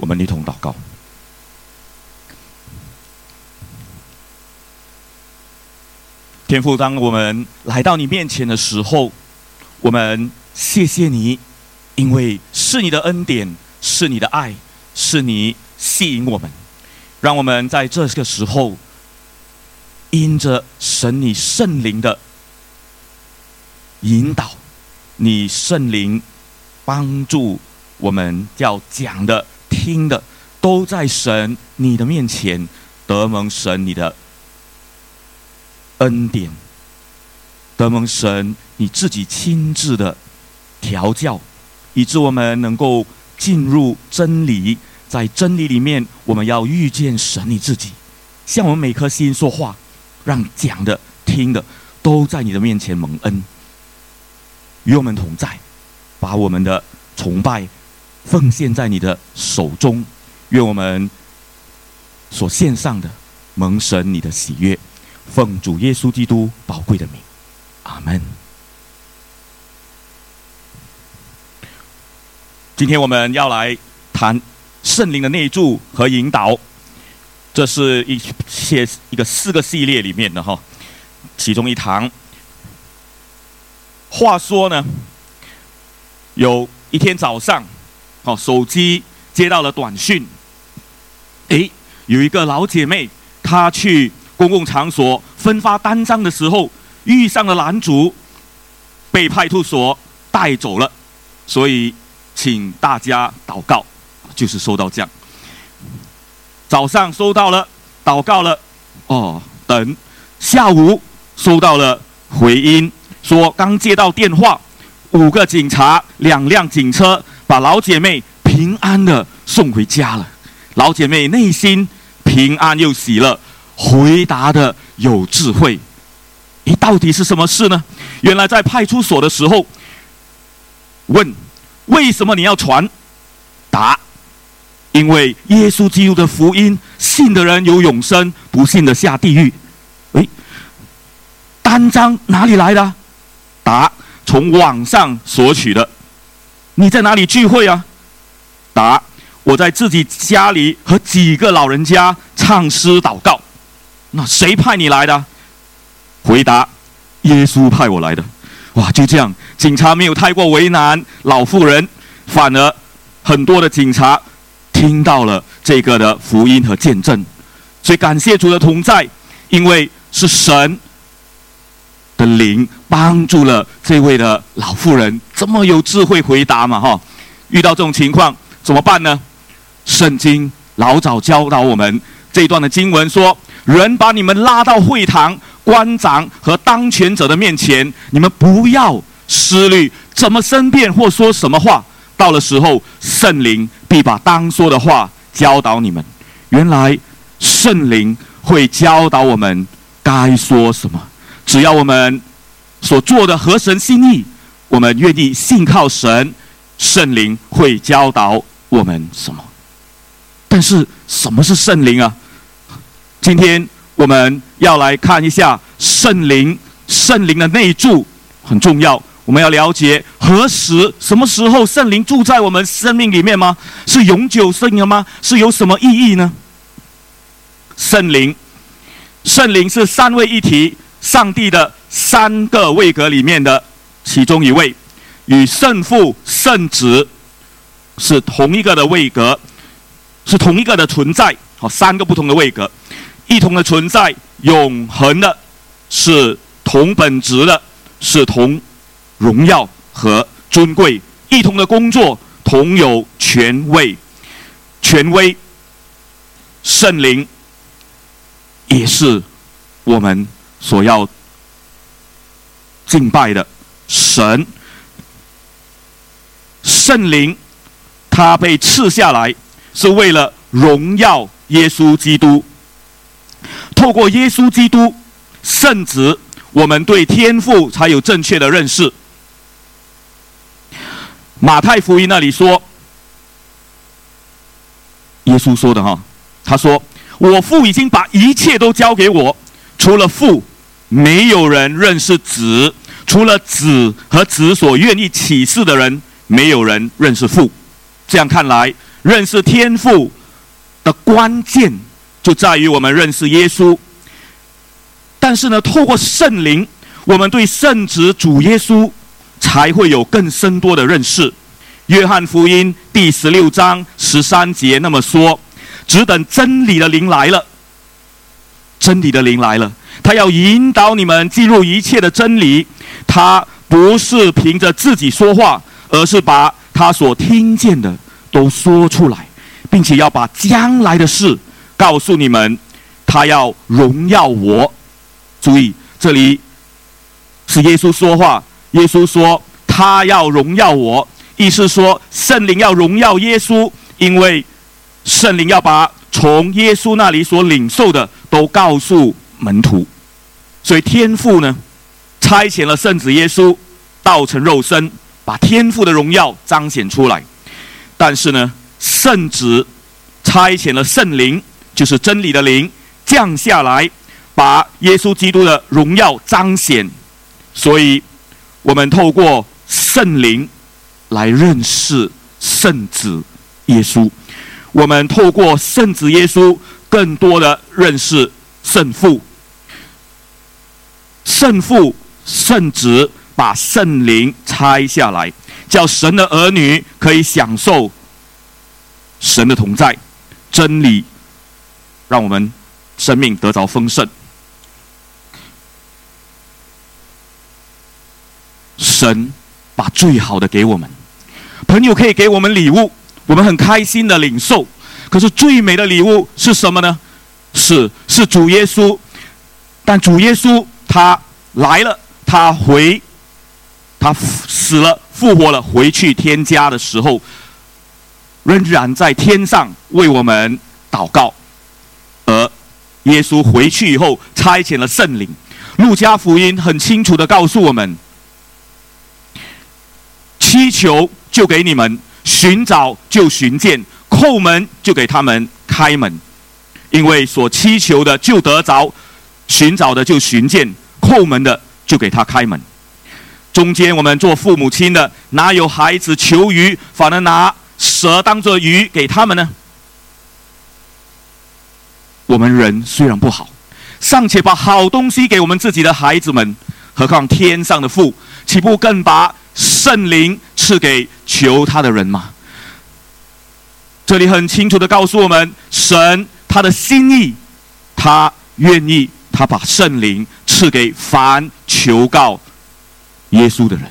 我们一同祷告。天父，当我们来到你面前的时候，我们谢谢你，因为是你的恩典，是你的爱，是你吸引我们，让我们在这个时候，因着神你圣灵的引导，你圣灵帮助我们，要讲的、听的，都在神你的面前得蒙神你的。恩典，得蒙神你自己亲自的调教，以致我们能够进入真理，在真理里面，我们要遇见神你自己，向我们每颗心说话，让讲的、听的都在你的面前蒙恩，与我们同在，把我们的崇拜奉献在你的手中，愿我们所献上的蒙神你的喜悦。奉主耶稣基督宝贵的名，阿门。今天我们要来谈圣灵的内助和引导，这是一些一个四个系列里面的哈，其中一堂。话说呢，有一天早上，哦，手机接到了短讯，诶，有一个老姐妹，她去。公共场所分发单张的时候，遇上了男主，被派出所带走了，所以请大家祷告，就是收到这样。早上收到了，祷告了，哦，等下午收到了回音，说刚接到电话，五个警察，两辆警车把老姐妹平安的送回家了，老姐妹内心平安又喜乐。回答的有智慧，你到底是什么事呢？原来在派出所的时候，问为什么你要传？答，因为耶稣基督的福音，信的人有永生，不信的下地狱。诶，单张哪里来的？答，从网上索取的。你在哪里聚会啊？答，我在自己家里和几个老人家唱诗祷告。那谁派你来的？回答：耶稣派我来的。哇，就这样，警察没有太过为难老妇人，反而很多的警察听到了这个的福音和见证，所以感谢主的同在，因为是神的灵帮助了这位的老妇人，这么有智慧回答嘛哈。遇到这种情况怎么办呢？圣经老早教导我们这一段的经文说。人把你们拉到会堂、官长和当权者的面前，你们不要思虑怎么申辩或说什么话。到了时候，圣灵必把当说的话教导你们。原来圣灵会教导我们该说什么。只要我们所做的合神心意，我们愿意信靠神，圣灵会教导我们什么。但是什么是圣灵啊？今天我们要来看一下圣灵，圣灵的内住很重要。我们要了解何时、什么时候圣灵住在我们生命里面吗？是永久性的吗？是有什么意义呢？圣灵，圣灵是三位一体，上帝的三个位格里面的其中一位，与圣父、圣子是同一个的位格，是同一个的存在。好，三个不同的位格。一同的存在，永恒的，是同本质的，是同荣耀和尊贵；一同的工作，同有权威，权威。圣灵也是我们所要敬拜的神。圣灵他被赐下来，是为了荣耀耶稣基督。透过耶稣基督圣子，我们对天父才有正确的认识。马太福音那里说，耶稣说的哈，他说：“我父已经把一切都交给我，除了父，没有人认识子；除了子和子所愿意启示的人，没有人认识父。”这样看来，认识天父的关键就在于我们认识耶稣。但是呢，透过圣灵，我们对圣子主耶稣才会有更深多的认识。约翰福音第十六章十三节那么说：“只等真理的灵来了，真理的灵来了，他要引导你们进入一切的真理。他不是凭着自己说话，而是把他所听见的都说出来，并且要把将来的事告诉你们。他要荣耀我。”注意，这里是耶稣说话。耶稣说：“他要荣耀我。”意思说，圣灵要荣耀耶稣，因为圣灵要把从耶稣那里所领受的都告诉门徒。所以天父呢，差遣了圣子耶稣，道成肉身，把天父的荣耀彰显出来。但是呢，圣子差遣了圣灵，就是真理的灵，降下来。把耶稣基督的荣耀彰显，所以我们透过圣灵来认识圣子耶稣，我们透过圣子耶稣更多的认识圣父。圣父、圣子把圣灵拆下来，叫神的儿女可以享受神的同在、真理，让我们生命得着丰盛。神把最好的给我们，朋友可以给我们礼物，我们很开心的领受。可是最美的礼物是什么呢？是是主耶稣。但主耶稣他来了，他回，他死了，复活了，回去天家的时候，仍然在天上为我们祷告。而耶稣回去以后，差遣了圣灵。路加福音很清楚的告诉我们。祈求就给你们，寻找就寻见，叩门就给他们开门。因为所祈求的就得着，寻找的就寻见，叩门的就给他开门。中间我们做父母亲的，哪有孩子求鱼，反而拿蛇当做鱼给他们呢？我们人虽然不好，尚且把好东西给我们自己的孩子们，何况天上的父，岂不更把？圣灵赐给求他的人吗？这里很清楚的告诉我们，神他的心意，他愿意，他把圣灵赐给凡求告耶稣的人，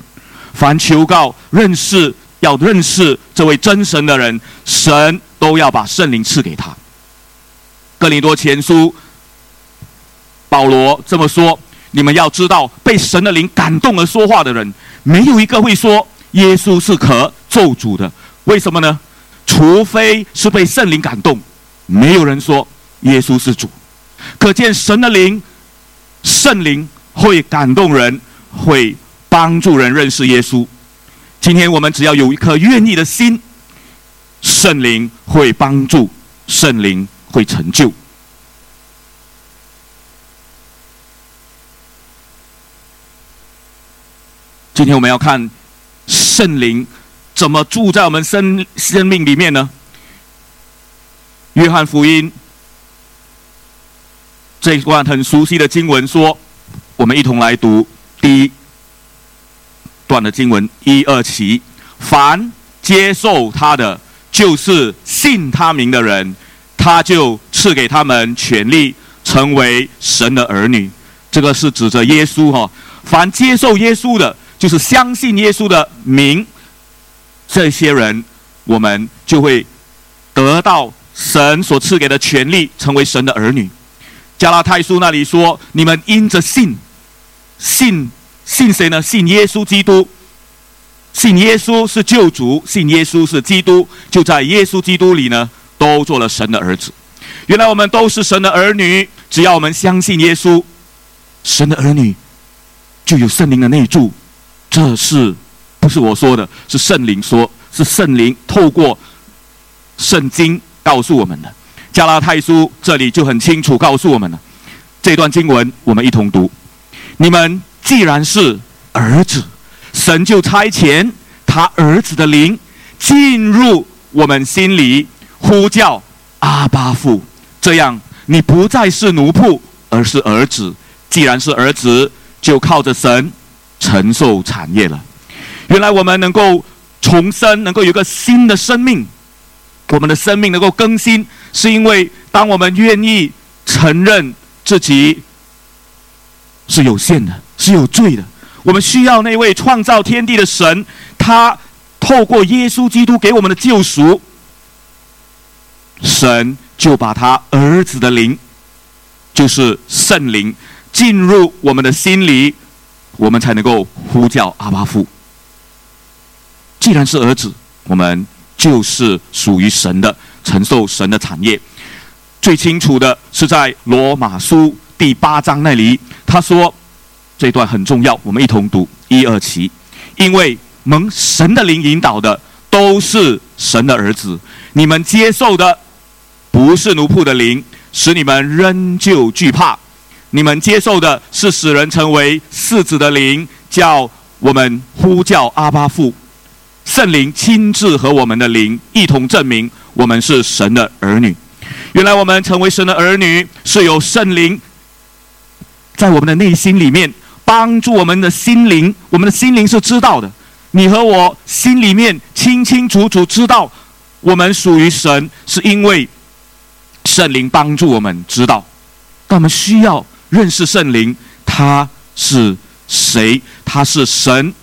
凡求告认识要认识这位真神的人，神都要把圣灵赐给他。哥林多前书，保罗这么说：你们要知道，被神的灵感动而说话的人。没有一个会说耶稣是可咒诅的，为什么呢？除非是被圣灵感动，没有人说耶稣是主。可见神的灵、圣灵会感动人，会帮助人认识耶稣。今天我们只要有一颗愿意的心，圣灵会帮助，圣灵会成就。今天我们要看圣灵怎么住在我们生生命里面呢？约翰福音这一段很熟悉的经文说，我们一同来读第一段的经文一二起，凡接受他的，就是信他名的人，他就赐给他们权利，成为神的儿女。这个是指着耶稣哈，凡接受耶稣的。就是相信耶稣的名，这些人，我们就会得到神所赐给的权利，成为神的儿女。加拉太书那里说：“你们因着信，信信谁呢？信耶稣基督，信耶稣是救主，信耶稣是基督，就在耶稣基督里呢，都做了神的儿子。原来我们都是神的儿女，只要我们相信耶稣，神的儿女就有圣灵的内住。”这是不是我说的？是圣灵说，是圣灵透过圣经告诉我们的。加拉太书这里就很清楚告诉我们了。这段经文我们一同读：你们既然是儿子，神就差遣他儿子的灵进入我们心里呼叫阿巴父，这样你不再是奴仆，而是儿子。既然是儿子，就靠着神承受产业了。原来我们能够重生，能够有个新的生命，我们的生命能够更新，是因为当我们愿意承认自己是有限的，是有罪的，我们需要那位创造天地的神，他透过耶稣基督给我们的救赎，神就把他儿子的灵，就是圣灵。进入我们的心里，我们才能够呼叫阿巴父。既然是儿子，我们就是属于神的，承受神的产业。最清楚的是在罗马书第八章那里，他说这段很重要，我们一同读一二七。因为蒙神的灵引导的都是神的儿子，你们接受的不是奴仆的灵，使你们仍旧惧怕。你们接受的是使人成为世子的灵，叫我们呼叫阿巴父，圣灵亲自和我们的灵一同证明我们是神的儿女。原来我们成为神的儿女，是有圣灵在我们的内心里面帮助我们的心灵。我们的心灵是知道的，你和我心里面清清楚楚知道我们属于神，是因为圣灵帮助我们知道。但我们需要。认识圣灵，他是谁？他是神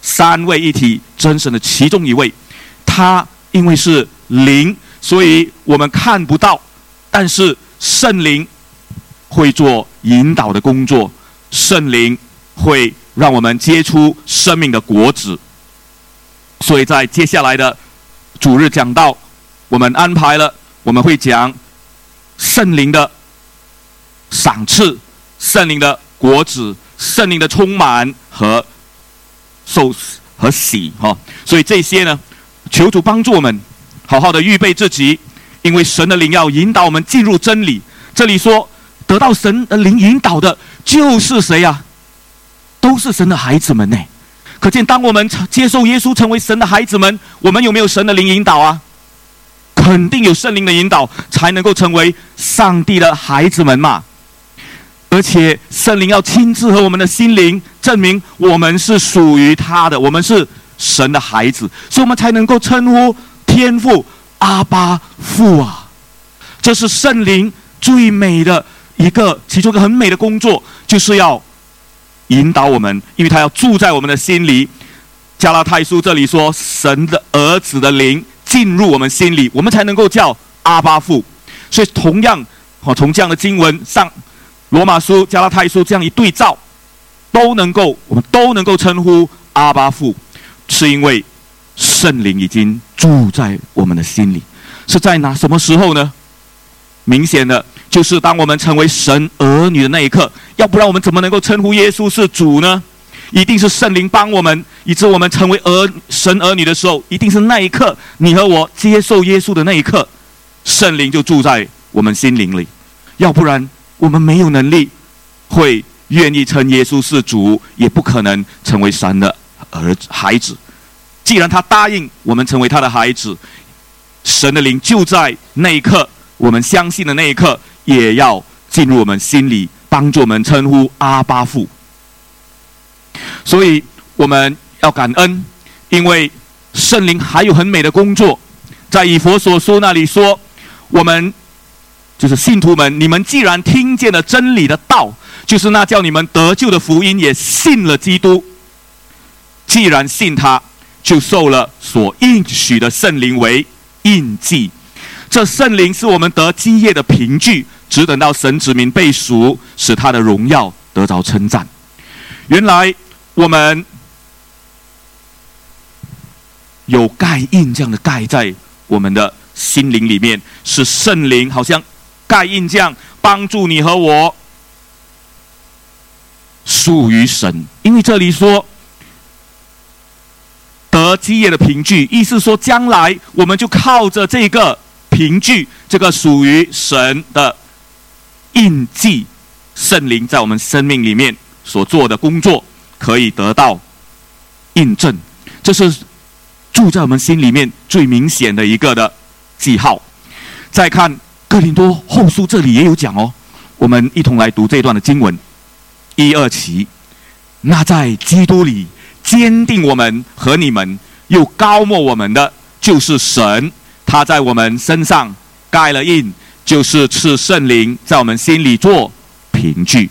三位一体真神的其中一位。他因为是灵，所以我们看不到，但是圣灵会做引导的工作，圣灵会让我们结出生命的果子。所以在接下来的主日讲道，我们安排了，我们会讲圣灵的。赏赐圣灵的果子，圣灵的充满和受和喜哈，所以这些呢，求主帮助我们好好的预备自己，因为神的灵要引导我们进入真理。这里说得到神的灵引导的，就是谁呀？都是神的孩子们呢。可见，当我们接受耶稣成为神的孩子们，我们有没有神的灵引导啊？肯定有圣灵的引导，才能够成为上帝的孩子们嘛。而且圣灵要亲自和我们的心灵证明我们是属于他的，我们是神的孩子，所以我们才能够称呼天父阿巴父啊。这是圣灵最美的一个，其中一个很美的工作，就是要引导我们，因为他要住在我们的心里。加拉太书这里说，神的儿子的灵进入我们心里，我们才能够叫阿巴父。所以同样，哦，从这样的经文上。罗马书、加拉太书这样一对照，都能够，我们都能够称呼阿巴父，是因为圣灵已经住在我们的心里。是在哪什么时候呢？明显的，就是当我们成为神儿女的那一刻。要不然，我们怎么能够称呼耶稣是主呢？一定是圣灵帮我们，以致我们成为儿神儿女的时候，一定是那一刻，你和我接受耶稣的那一刻，圣灵就住在我们心灵里。要不然。我们没有能力，会愿意称耶稣是主，也不可能成为神的儿子孩子。既然他答应我们成为他的孩子，神的灵就在那一刻，我们相信的那一刻，也要进入我们心里，帮助我们称呼阿巴父。所以我们要感恩，因为圣灵还有很美的工作，在以佛所说那里说，我们。就是信徒们，你们既然听见了真理的道，就是那叫你们得救的福音，也信了基督。既然信他，就受了所应许的圣灵为印记。这圣灵是我们得基业的凭据，只等到神子民被赎，使他的荣耀得着称赞。原来我们有盖印这样的盖在我们的心灵里面，是圣灵，好像。盖印匠帮助你和我属于神，因为这里说和基业的凭据，意思说将来我们就靠着这个凭据，这个属于神的印记，圣灵在我们生命里面所做的工作，可以得到印证。这是住在我们心里面最明显的一个的记号。再看哥林多后书，这里也有讲哦。我们一同来读这段的经文，一二七。那在基督里坚定我们和你们，又高莫我们的，就是神。他在我们身上盖了印，就是赐圣灵在我们心里做凭据。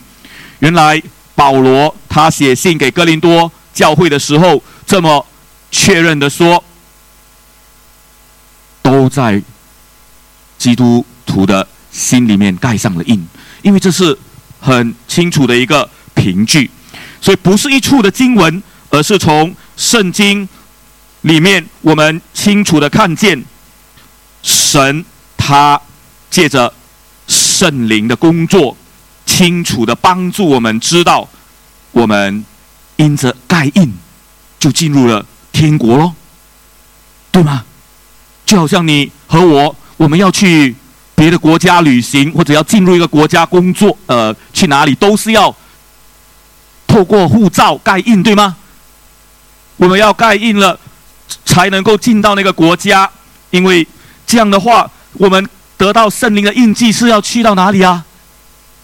原来保罗他写信给哥林多教会的时候，这么确认的说，都在基督徒的心里面盖上了印。因为这是很清楚的一个凭据，所以不是一处的经文，而是从圣经里面，我们清楚的看见神他借着圣灵的工作，清楚的帮助我们知道，我们因着盖印就进入了天国喽，对吗？就好像你和我，我们要去。别的国家旅行，或者要进入一个国家工作，呃，去哪里都是要透过护照盖印，对吗？我们要盖印了，才能够进到那个国家，因为这样的话，我们得到圣灵的印记是要去到哪里啊？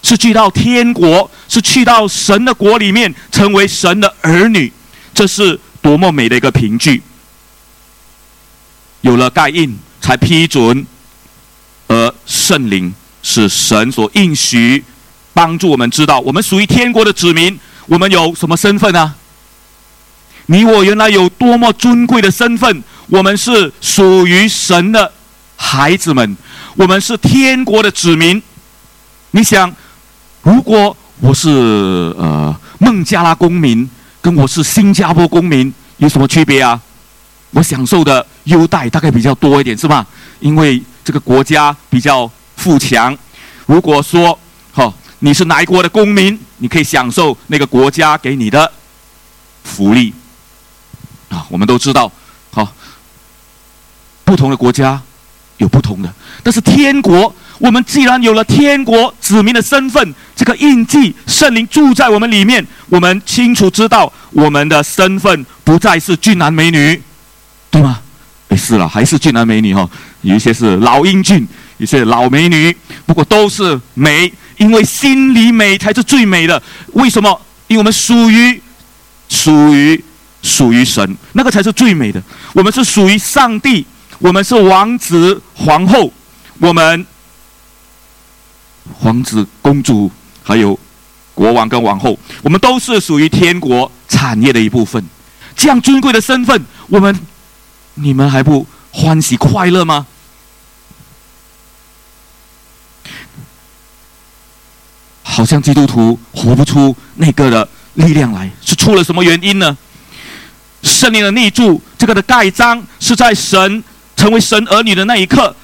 是去到天国，是去到神的国里面，成为神的儿女，这是多么美的一个凭据！有了盖印，才批准。而圣灵是神所应许，帮助我们知道我们属于天国的子民。我们有什么身份呢？你我原来有多么尊贵的身份？我们是属于神的孩子们，我们是天国的子民。你想，如果我是呃孟加拉公民，跟我是新加坡公民有什么区别啊？我享受的优待大概比较多一点，是吧？因为这个国家比较富强，如果说，好，你是哪一国的公民，你可以享受那个国家给你的福利，啊，我们都知道，好，不同的国家有不同的，但是天国，我们既然有了天国子民的身份，这个印记，圣灵住在我们里面，我们清楚知道我们的身份不再是俊男美女，对吗？哎，是了，还是俊男美女哈。有一些是老英俊，有些老美女，不过都是美，因为心里美才是最美的。为什么？因为我们属于属于属于神，那个才是最美的。我们是属于上帝，我们是王子皇后，我们皇子公主，还有国王跟王后，我们都是属于天国产业的一部分。这样尊贵的身份，我们你们还不？欢喜快乐吗？好像基督徒活不出那个的力量来，是出了什么原因呢？圣灵的内住，这个的盖章是在神成为神儿女的那一刻，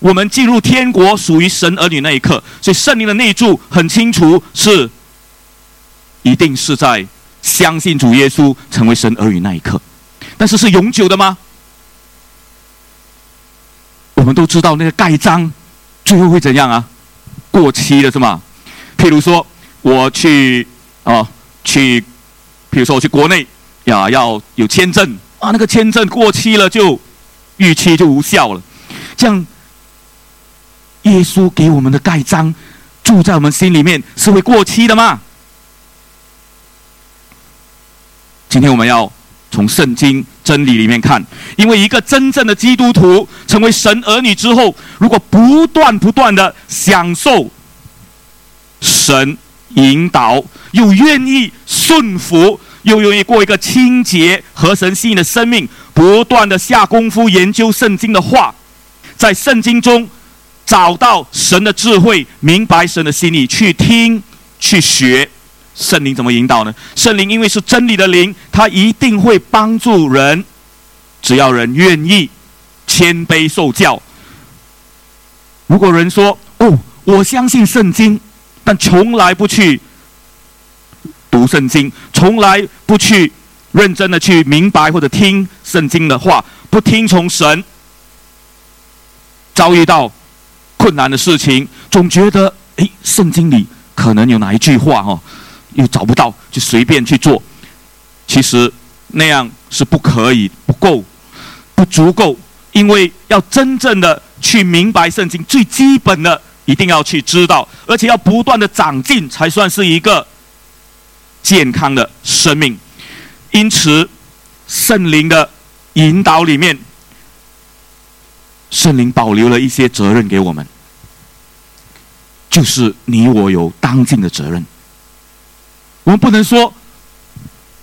我们进入天国属于神儿女那一刻，所以圣灵的内住很清楚是，一定是在相信主耶稣成为神儿女那一刻，但是是永久的吗？我们都知道那个盖章，最后会怎样啊？过期了是吗？譬如说我去啊去，譬如说我去国内呀，要有签证啊，那个签证过期了就逾期就无效了。这样，耶稣给我们的盖章住在我们心里面是会过期的吗？今天我们要。从圣经真理里面看，因为一个真正的基督徒成为神儿女之后，如果不断不断的享受神引导，又愿意顺服，又愿意过一个清洁和神心意的生命，不断的下功夫研究圣经的话，在圣经中找到神的智慧，明白神的心意，去听去学。圣灵怎么引导呢？圣灵因为是真理的灵，他一定会帮助人，只要人愿意谦卑受教。如果人说：“哦，我相信圣经，但从来不去读圣经，从来不去认真的去明白或者听圣经的话，不听从神，遭遇到困难的事情，总觉得哎，圣经里可能有哪一句话哦。”又找不到，就随便去做。其实那样是不可以，不够。不足够，因为要真正的去明白圣经，最基本的一定要去知道，而且要不断的长进，才算是一个健康的生命。因此，圣灵的引导里面，圣灵保留了一些责任给我们，就是你我有当尽的责任。我们不能说，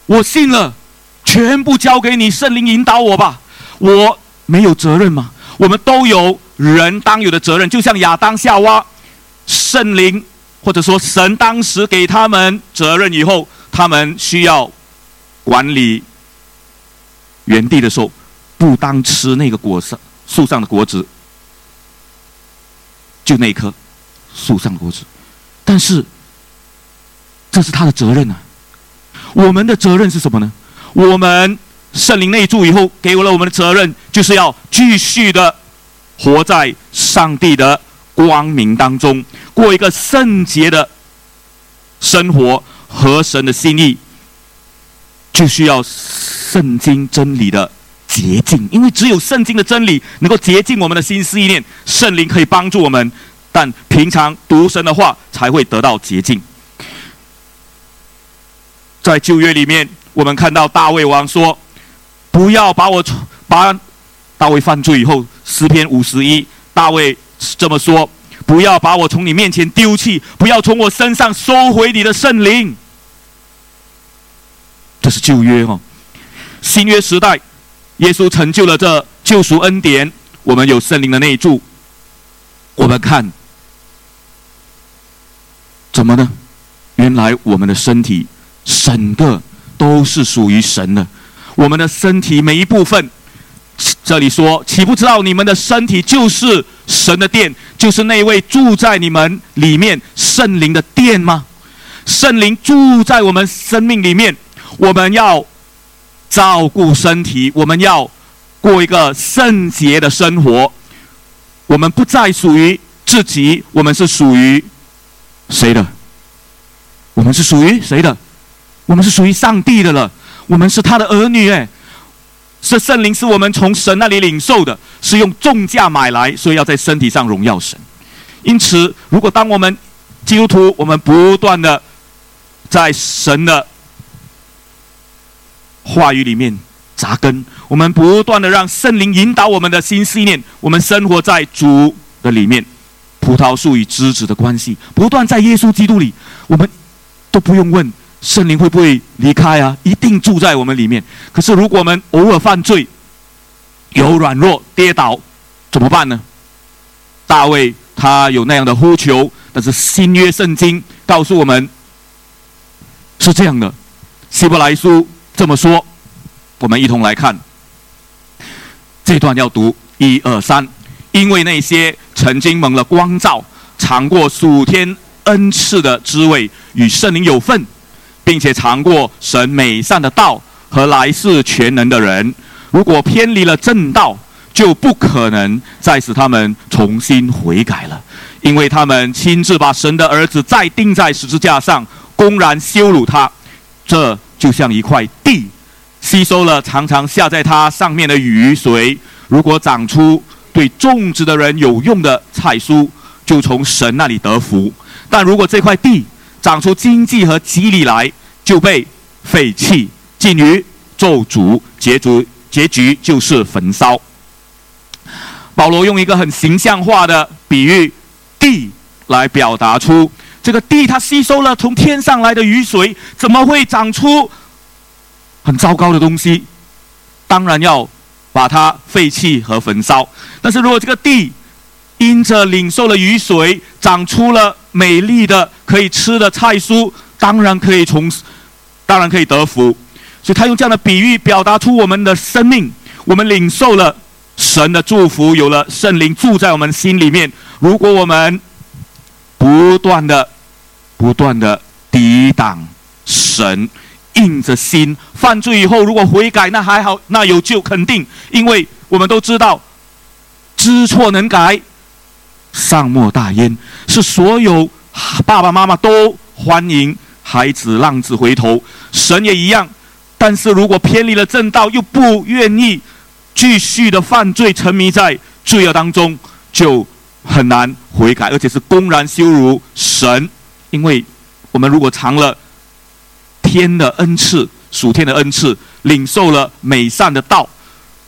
我信了，全部交给你，圣灵引导我吧。我没有责任吗？我们都有人当有的责任，就像亚当夏娃，圣灵或者说神当时给他们责任以后，他们需要管理园地的时候，不当吃那个果上树上的果子，就那棵树上的果子，但是。这是他的责任啊！我们的责任是什么呢？我们圣灵内住以后，给我了我们的责任，就是要继续的活在上帝的光明当中，过一个圣洁的生活和神的心意，就需要圣经真理的洁净，因为只有圣经的真理能够洁净我们的心思意念，圣灵可以帮助我们，但平常读神的话才会得到洁净。在旧约里面，我们看到大卫王说：“不要把我把大卫犯罪以后，诗篇五十一，大卫这么说：不要把我从你面前丢弃，不要从我身上收回你的圣灵。”这是旧约哦。新约时代，耶稣成就了这救赎恩典，我们有圣灵的内住。我们看怎么呢？原来我们的身体。整个都是属于神的，我们的身体每一部分，这里说岂不知道你们的身体就是神的殿，就是那位住在你们里面圣灵的殿吗？圣灵住在我们生命里面，我们要照顾身体，我们要过一个圣洁的生活，我们不再属于自己，我们是属于谁的？我们是属于谁的？我们是属于上帝的了，我们是他的儿女哎，是圣灵是我们从神那里领受的，是用重价买来，所以要在身体上荣耀神。因此，如果当我们基督徒，我们不断的在神的话语里面扎根，我们不断的让圣灵引导我们的心思念，我们生活在主的里面，葡萄树与枝子的关系，不断在耶稣基督里，我们都不用问。圣灵会不会离开啊？一定住在我们里面。可是，如果我们偶尔犯罪，有软弱、跌倒，怎么办呢？大卫他有那样的呼求，但是新约圣经告诉我们是这样的。希伯来书这么说，我们一同来看这段要读一二三，因为那些曾经蒙了光照、尝过数天恩赐的滋味，与圣灵有份。并且尝过神美善的道和来世全能的人，如果偏离了正道，就不可能再使他们重新悔改了，因为他们亲自把神的儿子再钉在十字架上，公然羞辱他。这就像一块地，吸收了常常下在它上面的雨水，如果长出对种植的人有用的菜蔬，就从神那里得福；但如果这块地长出经济和吉利来，就被废弃，进于咒诅，结局结局就是焚烧。保罗用一个很形象化的比喻，地来表达出这个地，它吸收了从天上来的雨水，怎么会长出很糟糕的东西？当然要把它废弃和焚烧。但是如果这个地因着领受了雨水，长出了美丽的可以吃的菜蔬，当然可以从。当然可以得福，所以他用这样的比喻表达出我们的生命，我们领受了神的祝福，有了圣灵住在我们心里面。如果我们不断的、不断的抵挡神，硬着心犯罪以后，如果悔改，那还好，那有救，肯定，因为我们都知道，知错能改，善莫大焉，是所有爸爸妈妈都欢迎。孩子浪子回头，神也一样。但是如果偏离了正道，又不愿意继续的犯罪，沉迷在罪恶当中，就很难悔改，而且是公然羞辱神。因为我们如果尝了天的恩赐，属天的恩赐，领受了美善的道，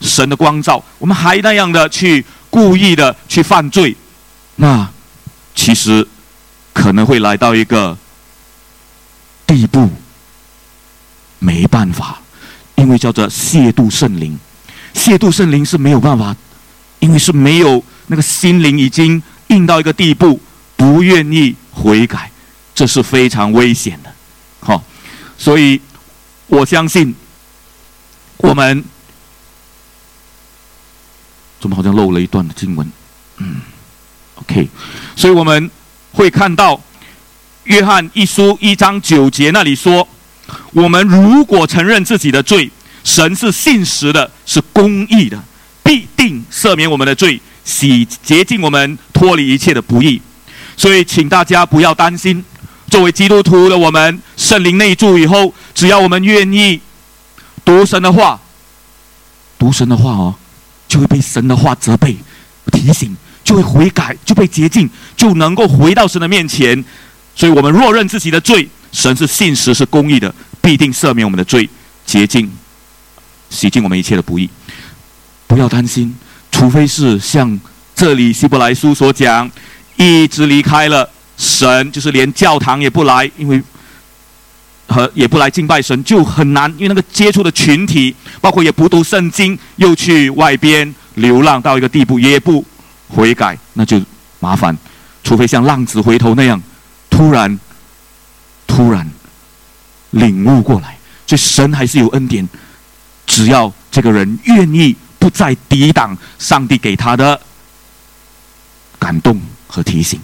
神的光照，我们还那样的去故意的去犯罪，那其实可能会来到一个地步，没办法，因为叫做亵渎圣灵，亵渎圣灵是没有办法，因为是没有那个心灵已经硬到一个地步，不愿意悔改，这是非常危险的，好。所以，我相信我们怎么好像漏了一段的经文？嗯，OK，所以我们会看到约翰一书一章九节那里说：我们如果承认自己的罪，神是信实的，是公义的，必定赦免我们的罪，洗洁净我们，脱离一切的不义。所以，请大家不要担心。作为基督徒的我们，圣灵内住以后，只要我们愿意读神的话，读神的话哦，就会被神的话责备、提醒，就会悔改，就被洁净，就能够回到神的面前。所以，我们若认自己的罪，神是信实、是公义的，必定赦免我们的罪，洁净、洗净我们一切的不义。不要担心，除非是像这里希伯来书所讲，一直离开了。神就是连教堂也不来，因为和也不来敬拜神，就很难。因为那个接触的群体，包括也不读圣经，又去外边流浪到一个地步，也不悔改，那就麻烦。除非像浪子回头那样，突然突然领悟过来，所以神还是有恩典，只要这个人愿意不再抵挡上帝给他的感动和提醒。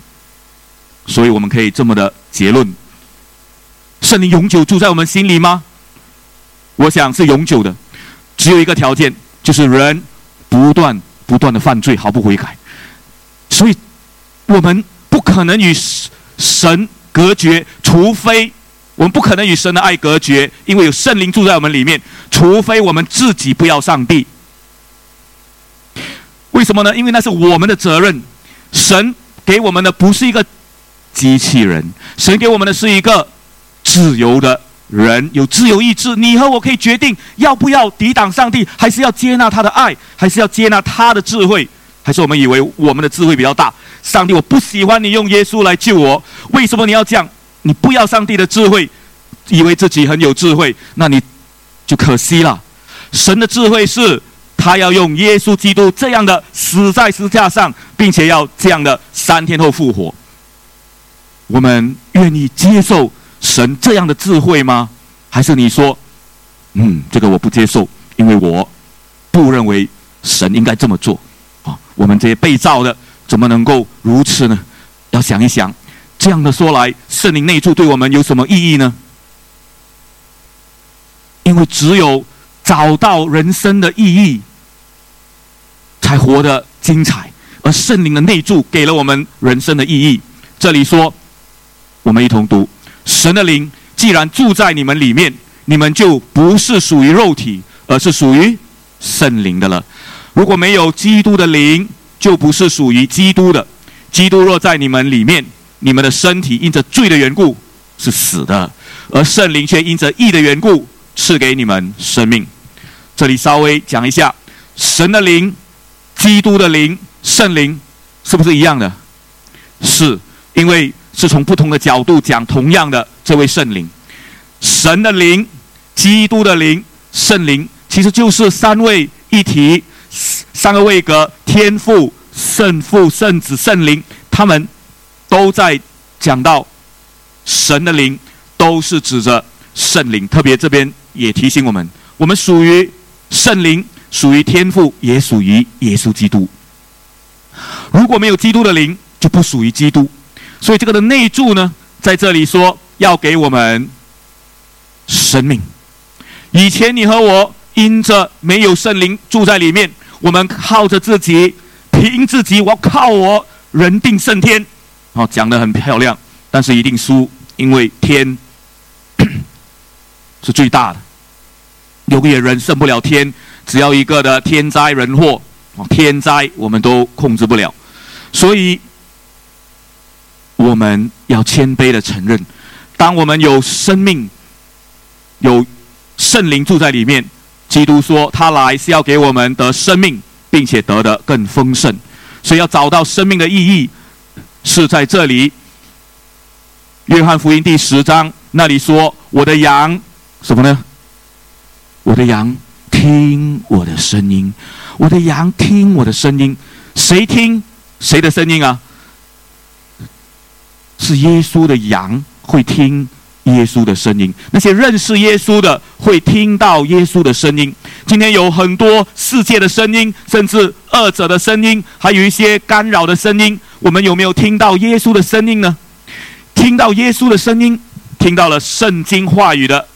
所以我们可以这么的结论：圣灵永久住在我们心里吗？我想是永久的，只有一个条件，就是人不断不断的犯罪，毫不悔改。所以，我们不可能与神隔绝，除非我们不可能与神的爱隔绝，因为有圣灵住在我们里面。除非我们自己不要上帝，为什么呢？因为那是我们的责任。神给我们的不是一个。机器人，神给我们的是一个自由的人，有自由意志。你和我可以决定要不要抵挡上帝，还是要接纳他的爱，还是要接纳他的智慧，还是我们以为我们的智慧比较大？上帝，我不喜欢你用耶稣来救我，为什么你要这样？你不要上帝的智慧，以为自己很有智慧，那你就可惜了。神的智慧是，他要用耶稣基督这样的死在十字架上，并且要这样的三天后复活。我们愿意接受神这样的智慧吗？还是你说，嗯，这个我不接受，因为我不认为神应该这么做？我们这些被造的怎么能够如此呢？要想一想，这样的说来，圣灵内住对我们有什么意义呢？因为只有找到人生的意义，才活得精彩。而圣灵的内住给了我们人生的意义。这里说。我们一同读：神的灵既然住在你们里面，你们就不是属于肉体，而是属于圣灵的了。如果没有基督的灵，就不是属于基督的。基督若在你们里面，你们的身体因着罪的缘故是死的，而圣灵却因着义的缘故赐给你们生命。这里稍微讲一下：神的灵、基督的灵、圣灵，是不是一样的？是因为。是从不同的角度讲同样的这位圣灵，神的灵、基督的灵、圣灵，其实就是三位一体、三个位格：天父、圣父、圣子、圣灵。他们都在讲到神的灵，都是指着圣灵。特别这边也提醒我们，我们属于圣灵，属于天父，也属于耶稣基督。如果没有基督的灵，就不属于基督。所以这个的内住呢，在这里说要给我们生命。以前你和我因着没有圣灵住在里面，我们靠着自己，凭自己，我靠我人定胜天。哦，讲的很漂亮，但是一定输，因为天 是最大的，有个人胜不了天，只要一个的天灾人祸，天灾我们都控制不了，所以我们要谦卑的承认，当我们有生命，有圣灵住在里面，基督说他来是要给我们得生命，并且得的更丰盛，所以要找到生命的意义是在这里。约翰福音第十章那里说：“我的羊什么呢？我的羊听我的声音，我的羊听我的声音。谁听谁的声音啊？是耶稣的羊会听耶稣的声音。那些认识耶稣的会听到耶稣的声音。今天有很多世界的声音，甚至恶者的声音，还有一些干扰的声音。我们有没有听到耶稣的声音呢？”听到耶稣的声音，听到了圣经话语的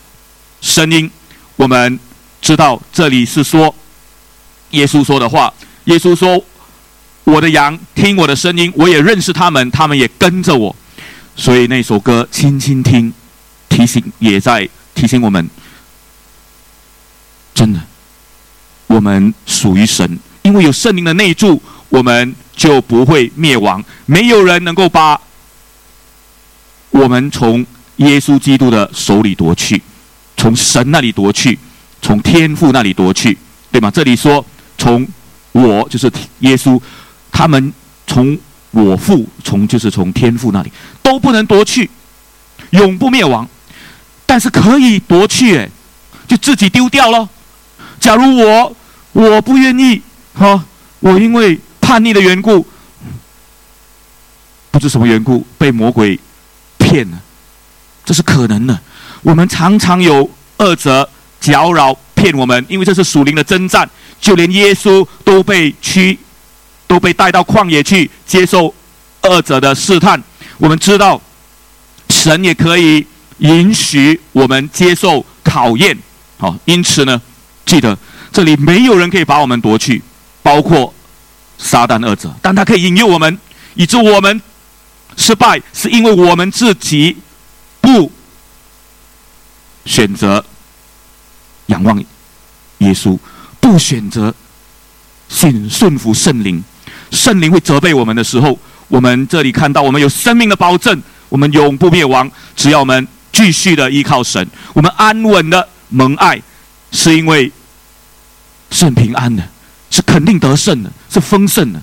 声音，我们知道这里是说耶稣说的话。耶稣说：“我的羊听我的声音，我也认识他们，他们也跟着我。”所以那首歌《轻轻听》提醒也在提醒我们：真的，我们属于神，因为有圣灵的内住，我们就不会灭亡。没有人能够把。我们从耶稣基督的手里夺去，从神那里夺去，从天父那里夺去，对吗？这里说从我就是耶稣，他们从我父从就是从天父那里都不能夺去，永不灭亡，但是可以夺去，哎，就自己丢掉了。假如我我不愿意，哈，我因为叛逆的缘故，不知什么缘故被魔鬼。骗了？这是可能的。我们常常有恶者搅扰骗我们，因为这是属灵的征战。就连耶稣都被驱，都被带到旷野去接受恶者的试探。我们知道，神也可以允许我们接受考验。好，因此呢，记得这里没有人可以把我们夺去，包括撒旦二者，但他可以引诱我们，以致我们。失败是因为我们自己不选择仰望耶稣，不选择信顺服圣灵。圣灵会责备我们的时候，我们这里看到我们有生命的保证，我们永不灭亡。只要我们继续的依靠神，我们安稳的蒙爱，是因为圣平安的，是肯定得胜的，是丰盛的。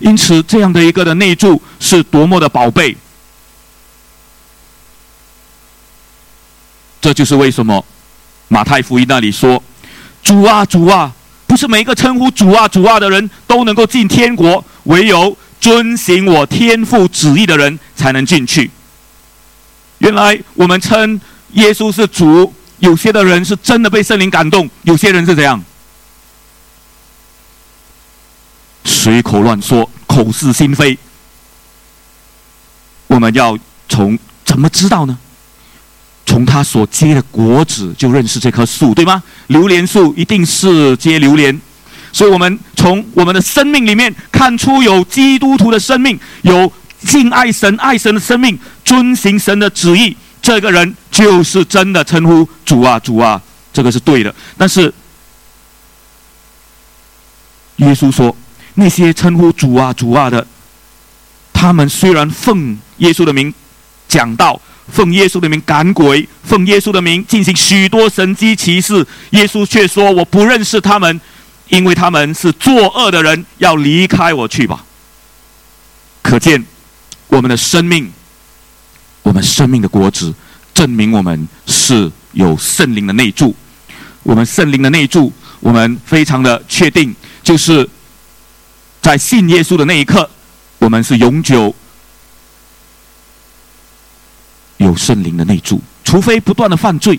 因此，这样的一个的内助是多么的宝贝。这就是为什么马太福音那里说：“主啊，主啊，不是每一个称呼主啊、主啊的人都能够进天国，唯有遵行我天父旨意的人才能进去。”原来我们称耶稣是主，有些的人是真的被圣灵感动，有些人是怎样？随口乱说，口是心非。我们要从怎么知道呢？从他所结的果子就认识这棵树，对吗？榴莲树一定是结榴莲，所以我们从我们的生命里面看出有基督徒的生命，有敬爱神、爱神的生命，遵行神的旨意。这个人就是真的称呼主啊，主啊，这个是对的。但是耶稣说。那些称呼主啊主啊的，他们虽然奉耶稣的名讲道，奉耶稣的名赶鬼，奉耶稣的名进行许多神迹奇事，耶稣却说：“我不认识他们，因为他们是作恶的人，要离开我去吧。”可见我们的生命，我们生命的果子，证明我们是有圣灵的内助。我们圣灵的内助，我们非常的确定，就是。在信耶稣的那一刻，我们是永久有圣灵的内住，除非不断的犯罪，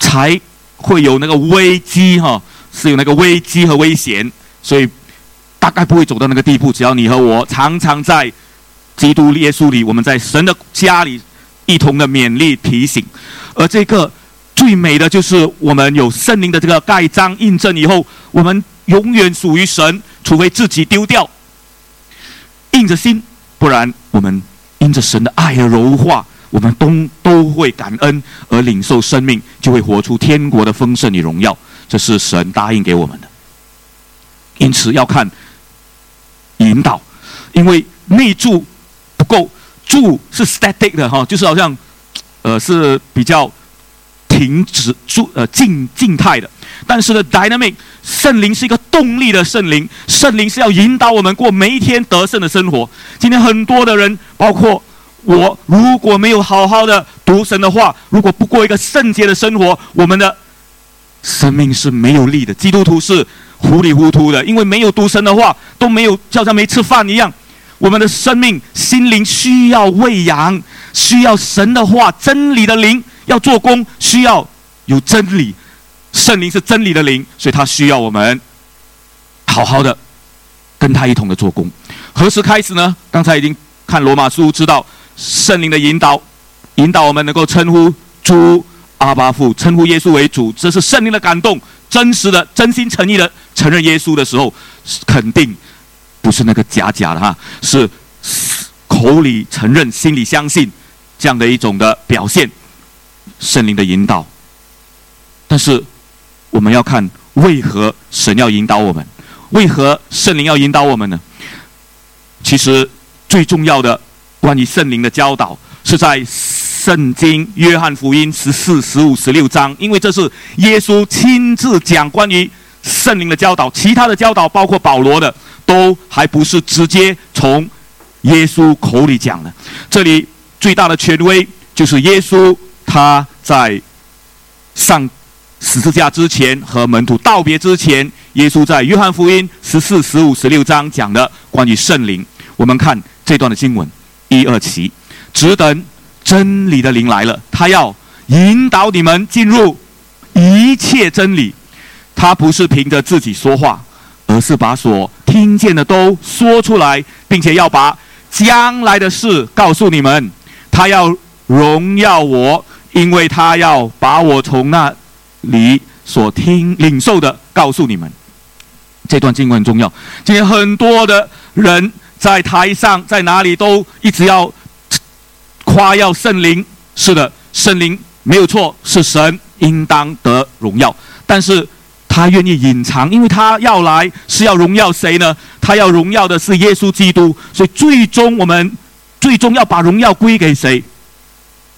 才会有那个危机哈，是有那个危机和危险，所以大概不会走到那个地步。只要你和我常常在基督耶稣里，我们在神的家里一同的勉励提醒，而这个最美的就是我们有圣灵的这个盖章印证以后，我们永远属于神。除非自己丢掉，硬着心，不然我们因着神的爱而柔化，我们都都会感恩而领受生命，就会活出天国的丰盛与荣耀。这是神答应给我们的。因此要看引导，因为内住不够，住是 static 的哈，就是好像呃是比较停止住呃静静态的。但是呢，dynamic 圣灵是一个动力的圣灵，圣灵是要引导我们过每一天得胜的生活。今天很多的人，包括我，如果没有好好的读神的话，如果不过一个圣洁的生活，我们的生命是没有力的。基督徒是糊里糊涂的，因为没有读神的话，都没有，就像没吃饭一样。我们的生命心灵需要喂养，需要神的话，真理的灵要做工，需要有真理。圣灵是真理的灵，所以他需要我们好好的跟他一同的做工。何时开始呢？刚才已经看罗马书，知道圣灵的引导，引导我们能够称呼主阿巴父，称呼耶稣为主，这是圣灵的感动。真实的、真心诚意的承认耶稣的时候，肯定不是那个假假的哈，是口里承认、心里相信这样的一种的表现。圣灵的引导，但是。我们要看为何神要引导我们，为何圣灵要引导我们呢？其实最重要的关于圣灵的教导是在圣经约翰福音十四、十五、十六章，因为这是耶稣亲自讲关于圣灵的教导。其他的教导，包括保罗的，都还不是直接从耶稣口里讲的。这里最大的权威就是耶稣他在上。十字架之前和门徒道别之前，耶稣在约翰福音十四、十五、十六章讲的关于圣灵。我们看这段的经文，一二七，只等真理的灵来了，他要引导你们进入一切真理。他不是凭着自己说话，而是把所听见的都说出来，并且要把将来的事告诉你们。他要荣耀我，因为他要把我从那。里所听领受的，告诉你们，这段经文很重要。今天很多的人在台上，在哪里都一直要夸耀圣灵。是的，圣灵没有错，是神应当得荣耀。但是他愿意隐藏，因为他要来是要荣耀谁呢？他要荣耀的是耶稣基督。所以最终我们最终要把荣耀归给谁？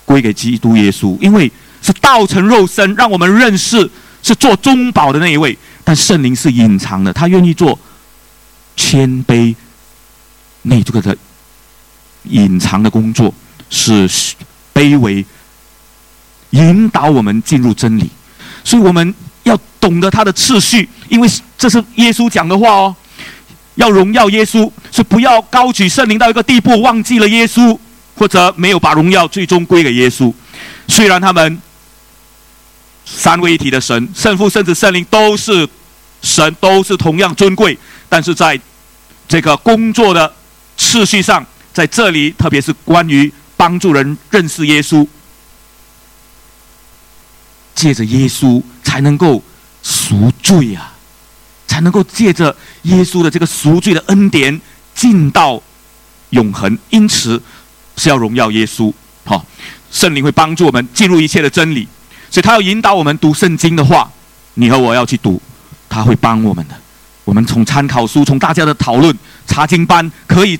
归给基督耶稣，因为。是道成肉身，让我们认识是做中保的那一位。但圣灵是隐藏的，他愿意做谦卑那这个的隐藏的工作，是卑微引导我们进入真理。所以我们要懂得他的次序，因为这是耶稣讲的话哦。要荣耀耶稣，是不要高举圣灵到一个地步，忘记了耶稣，或者没有把荣耀最终归给耶稣。虽然他们。三位一体的神，圣父、圣子、圣灵都是神，都是同样尊贵。但是在这个工作的次序上，在这里，特别是关于帮助人认识耶稣，借着耶稣才能够赎罪啊，才能够借着耶稣的这个赎罪的恩典进到永恒。因此是要荣耀耶稣。好，圣灵会帮助我们进入一切的真理。所以他要引导我们读圣经的话，你和我要去读，他会帮我们的。我们从参考书，从大家的讨论、查经班，可以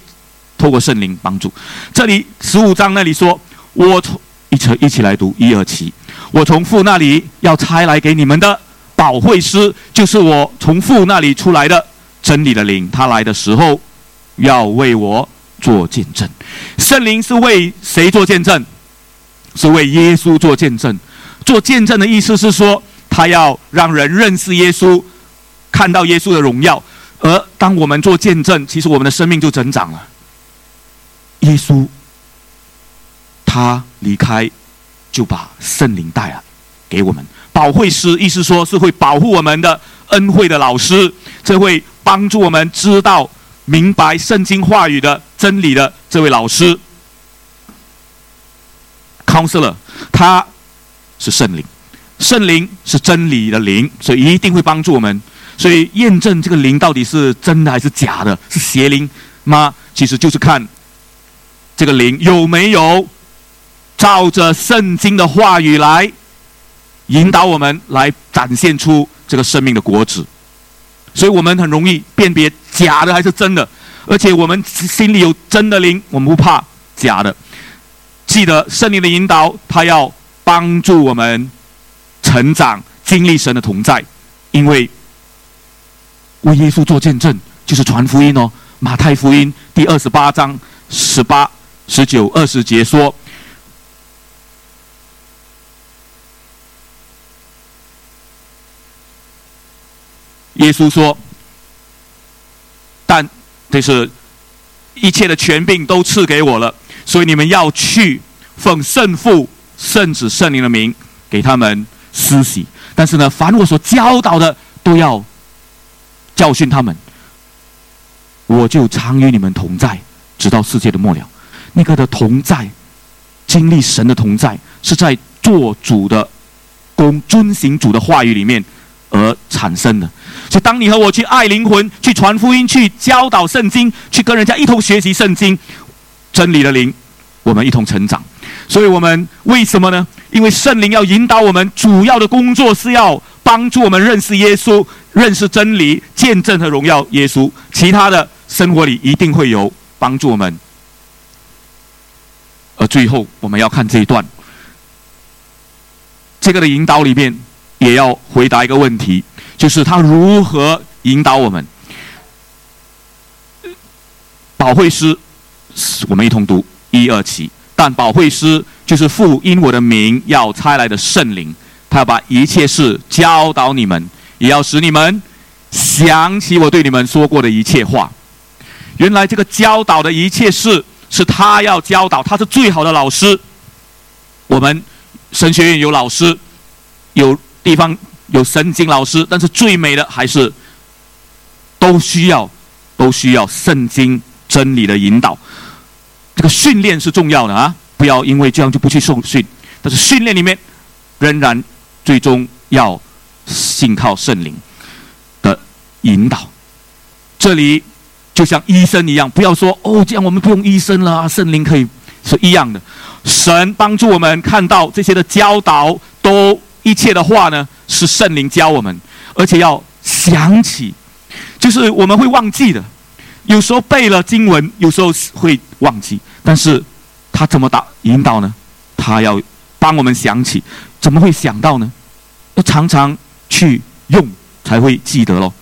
透过圣灵帮助。这里十五章那里说：“我从一起一起来读一二七，我从父那里要差来给你们的保惠师，就是我从父那里出来的真理的灵。他来的时候，要为我做见证。圣灵是为谁做见证？是为耶稣做见证。”做见证的意思是说，他要让人认识耶稣，看到耶稣的荣耀。而当我们做见证，其实我们的生命就增长了。耶稣他离开，就把圣灵带了给我们。保惠师意思说是会保护我们的恩惠的老师，这会帮助我们知道明白圣经话语的真理的这位老师。Counselor，他。是圣灵，圣灵是真理的灵，所以一定会帮助我们。所以验证这个灵到底是真的还是假的，是邪灵吗？其实就是看这个灵有没有照着圣经的话语来引导我们，来展现出这个生命的果子。所以我们很容易辨别假的还是真的，而且我们心里有真的灵，我们不怕假的。记得圣灵的引导，他要帮助我们成长，经历神的同在。因为为耶稣做见证，就是传福音哦。马太福音第二十八章十八、十九、二十节说。耶稣说：“但这是一切的权柄都赐给我了，所以你们要去奉圣父、圣子、圣灵的名给他们施洗。但是呢，凡我所教导的，都要教训他们。我就常与你们同在，直到世界的末了。那个的同在，经历神的同在，是在做主的公遵行主的话语里面。”而产生的，所以当你和我去爱灵魂、去传福音、去教导圣经、去跟人家一同学习圣经真理的灵，我们一同成长。所以我们为什么呢？因为圣灵要引导我们，主要的工作是要帮助我们认识耶稣、认识真理、见证和荣耀耶稣。其他的生活里一定会有帮助我们。而最后我们要看这一段，这个的引导里面。也要回答一个问题，就是他如何引导我们？保惠师，我们一同读一二七。但保惠师就是父因我的名要差来的圣灵，他要把一切事教导你们，也要使你们想起我对你们说过的一切话。原来这个教导的一切事是他要教导，他是最好的老师。我们神学院有老师，有。地方有神经老师，但是最美的还是都需要都需要圣经真理的引导。这个训练是重要的啊！不要因为这样就不去受训。但是训练里面仍然最终要信靠圣灵的引导。这里就像医生一样，不要说哦，这样我们不用医生了，圣灵可以是一样的。神帮助我们看到这些的教导都。一切的话呢，是圣灵教我们，而且要想起，就是我们会忘记的。有时候背了经文，有时候会忘记。但是他怎么打引导呢？他要帮我们想起，怎么会想到呢？要常常去用才会记得咯。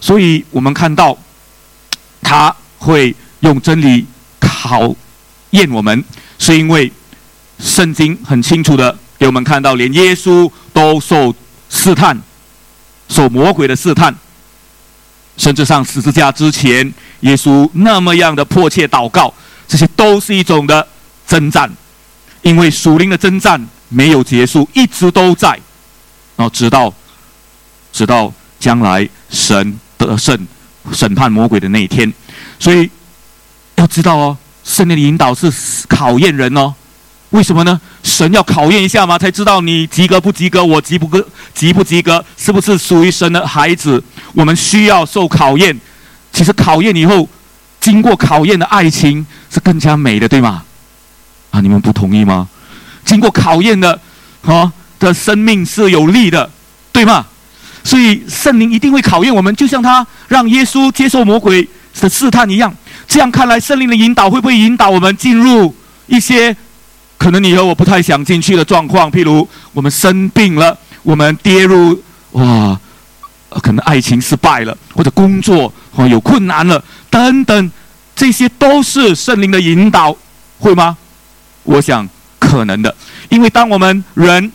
所以我们看到他会用真理考验我们，是因为圣经很清楚的。给我们看到，连耶稣都受试探，受魔鬼的试探，甚至上十字架之前，耶稣那么样的迫切祷告，这些都是一种的征战，因为属灵的征战没有结束，一直都在，然后直到直到将来神得胜审判魔鬼的那一天，所以要知道哦，圣灵的引导是考验人哦。为什么呢？神要考验一下吗？才知道你及格不及格，我及不格及不及格，是不是属于神的孩子？我们需要受考验。其实考验以后，经过考验的爱情是更加美的，对吗？啊，你们不同意吗？经过考验的，啊的生命是有利的，对吗？所以圣灵一定会考验我们，就像他让耶稣接受魔鬼的试探一样。这样看来，圣灵的引导会不会引导我们进入一些？可能你和我不太想进去的状况，譬如我们生病了，我们跌入哇，可能爱情失败了，或者工作哦有困难了，等等，这些都是圣灵的引导，会吗？我想可能的，因为当我们人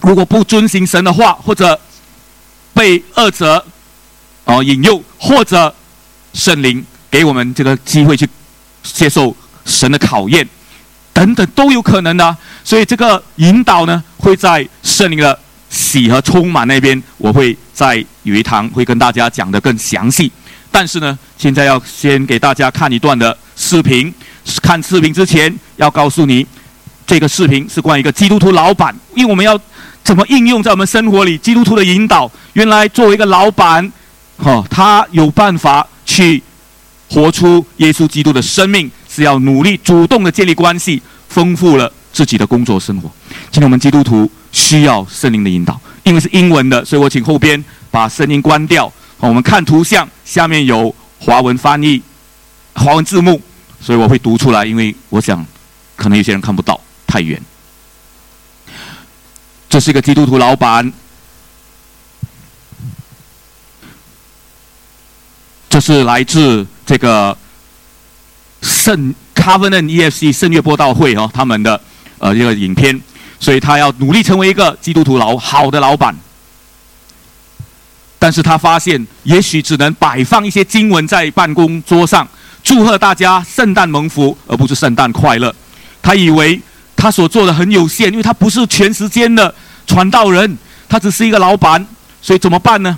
如果不遵行神的话，或者被恶者哦引诱，或者圣灵给我们这个机会去接受神的考验。等等都有可能的，所以这个引导呢，会在圣灵的喜和充满那边，我会在有一堂会跟大家讲的更详细。但是呢，现在要先给大家看一段的视频。看视频之前，要告诉你，这个视频是关于一个基督徒老板，因为我们要怎么应用在我们生活里基督徒的引导。原来作为一个老板，哈，他有办法去活出耶稣基督的生命。是要努力主动的建立关系，丰富了自己的工作生活。今天我们基督徒需要圣灵的引导，因为是英文的，所以我请后边把声音关掉。我们看图像，下面有华文翻译、华文字幕，所以我会读出来，因为我想可能有些人看不到，太远。这是一个基督徒老板，这是来自这个圣 Covenant EFC 圣约播道会哦，他们的呃这个影片，所以他要努力成为一个基督徒老好的老板，但是他发现也许只能摆放一些经文在办公桌上，祝贺大家圣诞蒙福，而不是圣诞快乐。他以为。他所做的很有限，因为他不是全时间的传道人，他只是一个老板，所以怎么办呢？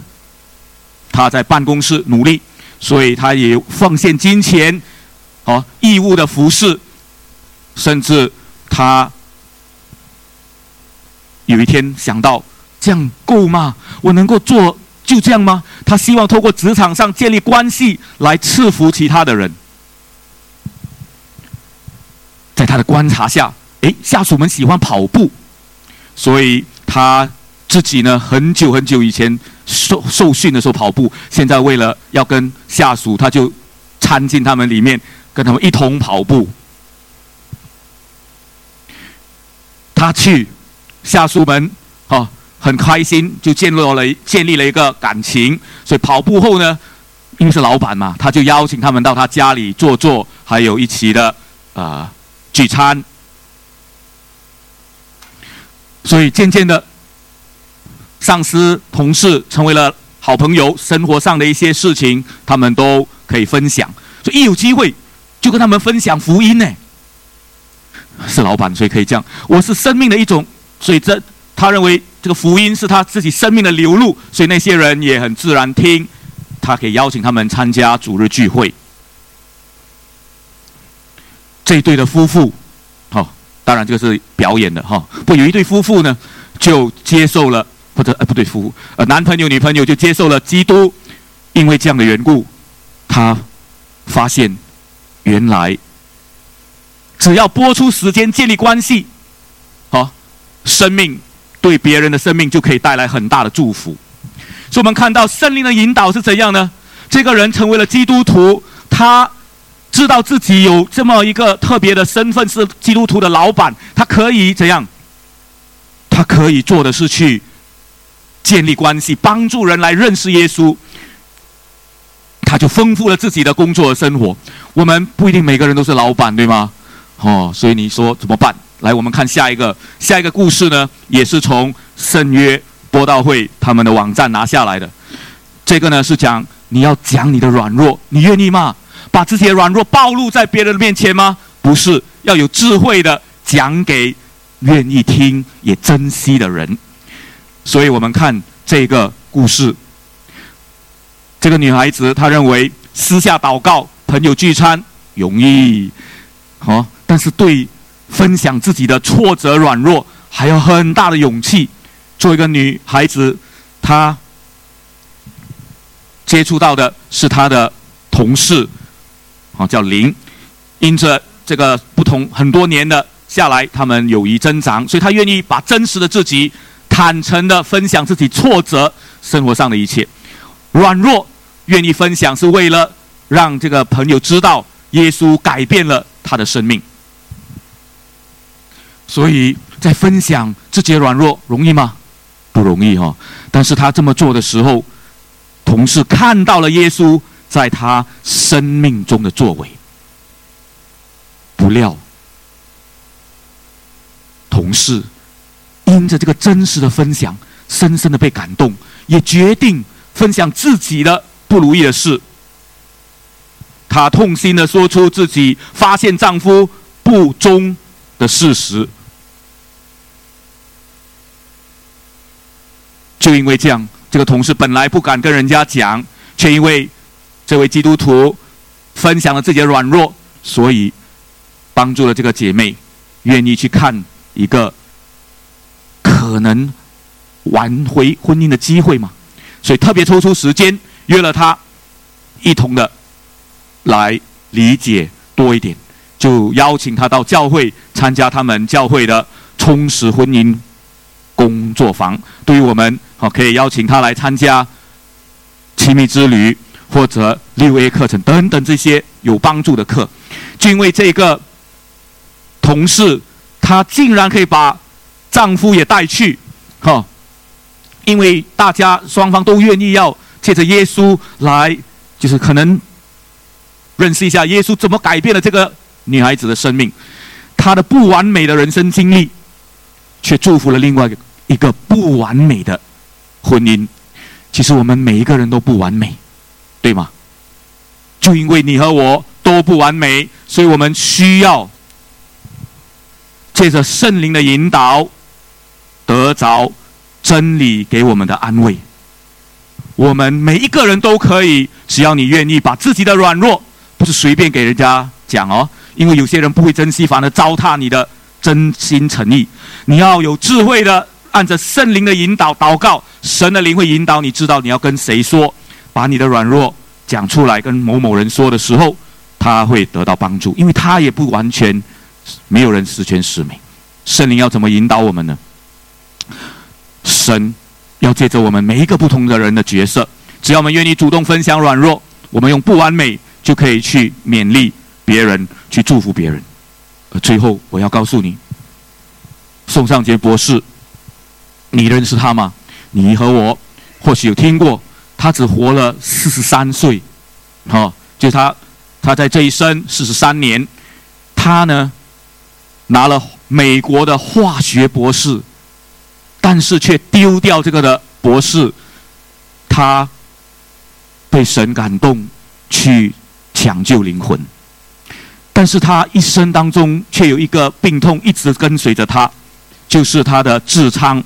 他在办公室努力，所以他也奉献金钱，哦，义务的服侍，甚至他有一天想到，这样够吗？我能够做就这样吗？他希望透过职场上建立关系来赐福其他的人，在他的观察下。哎，下属们喜欢跑步，所以他自己呢，很久很久以前受受训的时候跑步，现在为了要跟下属，他就掺进他们里面，跟他们一同跑步。他去下属们啊，很开心，就建立了建立了一个感情。所以跑步后呢，因为是老板嘛，他就邀请他们到他家里坐坐，还有一起的啊聚餐。所以渐渐的，上司、同事成为了好朋友，生活上的一些事情，他们都可以分享。所以一有机会，就跟他们分享福音呢。是老板，所以可以这样。我是生命的一种，所以这他认为这个福音是他自己生命的流露，所以那些人也很自然听。他可以邀请他们参加主日聚会。这一对的夫妇。好当然，这个是表演的哈。不，有一对夫妇呢，就接受了，或者呃，不对，夫呃，男朋友女朋友就接受了基督。因为这样的缘故，他发现原来只要播出时间建立关系，好，生命对别人的生命就可以带来很大的祝福。所以我们看到圣灵的引导是怎样呢？这个人成为了基督徒，他。知道自己有这么一个特别的身份，是基督徒的老板，他可以怎样？他可以做的是去建立关系，帮助人来认识耶稣。他就丰富了自己的工作和生活。我们不一定每个人都是老板，对吗？哦，所以你说怎么办？来，我们看下一个，下一个故事呢，也是从圣约播道会他们的网站拿下来的。这个呢是讲你要讲你的软弱，你愿意吗？把自己的软弱暴露在别人的面前吗？不是，要有智慧的讲给愿意听也珍惜的人。所以我们看这个故事，这个女孩子她认为私下祷告、朋友聚餐容易，好，但是对分享自己的挫折、软弱还有很大的勇气。作为一个女孩子，她接触到的是她的同事。啊，叫林，因着这个不同很多年的下来，他们友谊增长，所以他愿意把真实的自己坦诚的分享自己挫折生活上的一切，软弱愿意分享，是为了让这个朋友知道耶稣改变了他的生命。所以在分享自己的软弱容易吗？不容易哈。但是他这么做的时候，同事看到了耶稣。在他生命中的作为，不料同事因着这个真实的分享，深深的被感动，也决定分享自己的不如意的事。她痛心的说出自己发现丈夫不忠的事实，就因为这样，这个同事本来不敢跟人家讲，却因为。这位基督徒分享了自己的软弱，所以帮助了这个姐妹，愿意去看一个可能挽回婚姻的机会嘛？所以特别抽出时间约了她，一同的来理解多一点，就邀请她到教会参加他们教会的充实婚姻工作坊。对于我们，好可以邀请他来参加亲密之旅或者六 A 课程等等这些有帮助的课。就因为这个同事，她竟然可以把丈夫也带去，哈，因为大家双方都愿意要借着耶稣来，就是可能认识一下耶稣怎么改变了这个女孩子的生命，她的不完美的人生经历，却祝福了另外一个不完美的婚姻。其实我们每一个人都不完美，对吗？就因为你和我都不完美，所以我们需要借着圣灵的引导，得着真理给我们的安慰。我们每一个人都可以，只要你愿意把自己的软弱，不是随便给人家讲哦，因为有些人不会珍惜，反而糟蹋你的真心诚意。你要有智慧的，按着圣灵的引导祷告，神的灵会引导你知道你要跟谁说，把你的软弱。讲出来跟某某人说的时候，他会得到帮助，因为他也不完全没有人十全十美。圣灵要怎么引导我们呢？神要借着我们每一个不同的人的角色，只要我们愿意主动分享软弱，我们用不完美就可以去勉励别人，去祝福别人。而最后，我要告诉你，宋尚杰博士，你认识他吗？你和我或许有听过。他只活了四十三岁，哈，就他，他在这一生四十三年，他呢拿了美国的化学博士，但是却丢掉这个的博士，他被神感动去抢救灵魂，但是他一生当中却有一个病痛一直跟随着他，就是他的痔疮，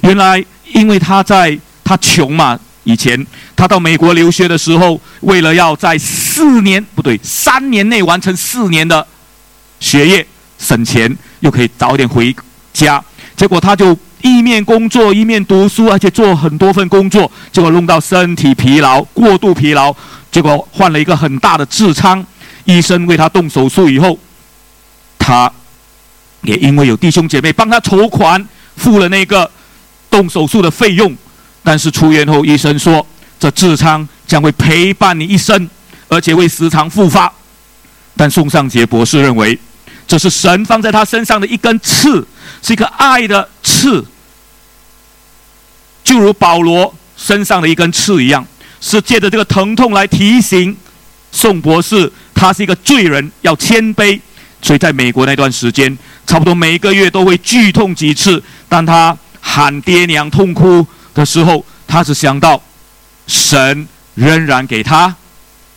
原来因为他在他穷嘛。以前他到美国留学的时候，为了要在四年不对三年内完成四年的学业，省钱又可以早点回家。结果他就一面工作一面读书，而且做很多份工作，结果弄到身体疲劳、过度疲劳，结果患了一个很大的痔疮。医生为他动手术以后，他也因为有弟兄姐妹帮他筹款，付了那个动手术的费用。但是出院后，医生说这痔疮将会陪伴你一生，而且会时常复发。但宋尚杰博士认为，这是神放在他身上的一根刺，是一个爱的刺，就如保罗身上的一根刺一样，是借着这个疼痛来提醒宋博士，他是一个罪人，要谦卑。所以在美国那段时间，差不多每个月都会剧痛几次，当他喊爹娘痛哭。的时候，他只想到神仍然给他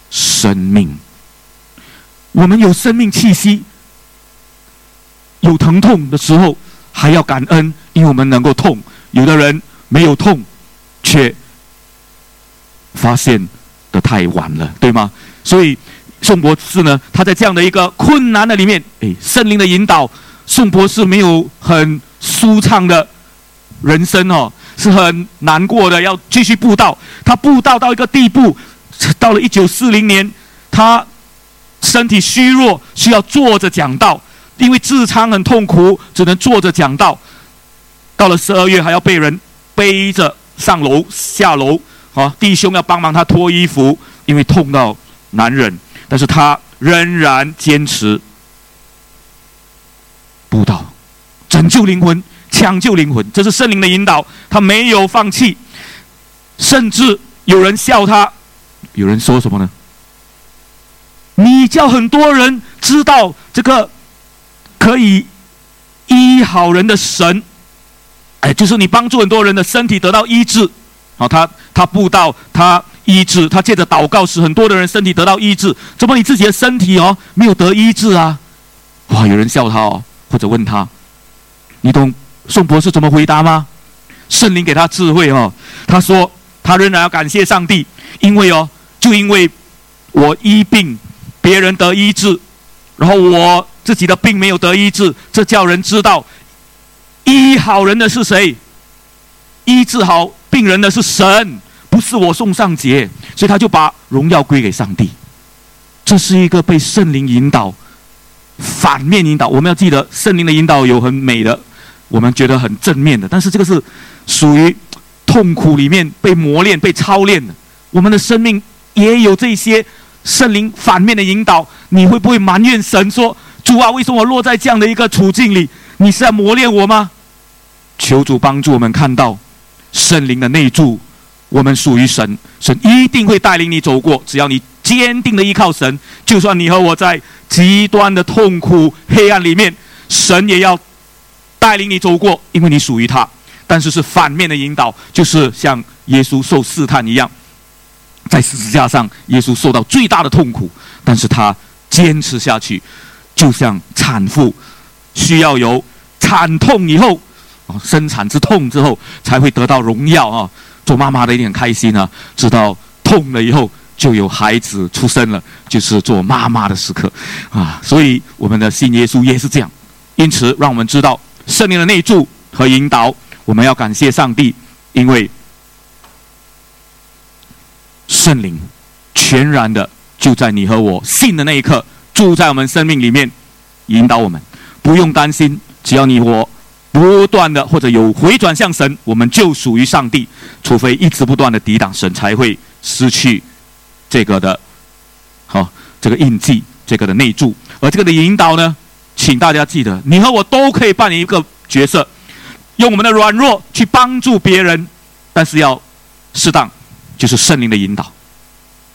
生命。我们有生命气息，有疼痛的时候还要感恩，因为我们能够痛。有的人没有痛，却发现的太晚了，对吗？所以宋博士呢，他在这样的一个困难的里面，哎，圣灵的引导，宋博士没有很舒畅的人生哦。是很难过的，要继续布道。他布道到一个地步，到了一九四零年，他身体虚弱，需要坐着讲道，因为痔疮很痛苦，只能坐着讲道。到了十二月，还要被人背着上楼下楼，啊，弟兄要帮忙他脱衣服，因为痛到难忍。但是他仍然坚持布道，拯救灵魂。抢救灵魂，这是圣灵的引导。他没有放弃，甚至有人笑他，有人说什么呢？你叫很多人知道这个可以医好人的神，哎，就是你帮助很多人的身体得到医治。好，他他布道，他医治，他借着祷告使很多的人身体得到医治。怎么你自己的身体哦没有得医治啊？哇，有人笑他哦，或者问他，你懂？宋博士怎么回答吗？圣灵给他智慧哦。他说：“他仍然要感谢上帝，因为哦，就因为我医病，别人得医治，然后我自己的病没有得医治，这叫人知道医好人的是谁，医治好病人的是神，不是我宋尚杰。所以他就把荣耀归给上帝。这是一个被圣灵引导，反面引导。我们要记得，圣灵的引导有很美的。”我们觉得很正面的，但是这个是属于痛苦里面被磨练、被操练的。我们的生命也有这些圣灵反面的引导，你会不会埋怨神说：“主啊，为什么我落在这样的一个处境里？你是在磨练我吗？”求主帮助我们看到圣灵的内住，我们属于神，神一定会带领你走过。只要你坚定的依靠神，就算你和我在极端的痛苦黑暗里面，神也要带领你走过，因为你属于他。但是是反面的引导，就是像耶稣受试探一样。在十字架上，耶稣受到最大的痛苦，但是他坚持下去，就像产妇需要有惨痛以后，啊，生产之痛之后，才会得到荣耀啊。做妈妈的一定很开心啊，知道痛了以后就有孩子出生了，就是做妈妈的时刻啊。所以我们的信耶稣也是这样，因此让我们知道圣灵的内助和引导，我们要感谢上帝，因为。圣灵全然的就在你和我信的那一刻，住在我们生命里面，引导我们，不用担心。只要你我不断的或者有回转向神，我们就属于上帝。除非一直不断的抵挡神，才会失去这个的，好这个印记，这个的内助。而这个的引导呢，请大家记得，你和我都可以扮演一个角色，用我们的软弱去帮助别人，但是要适当。就是圣灵的引导，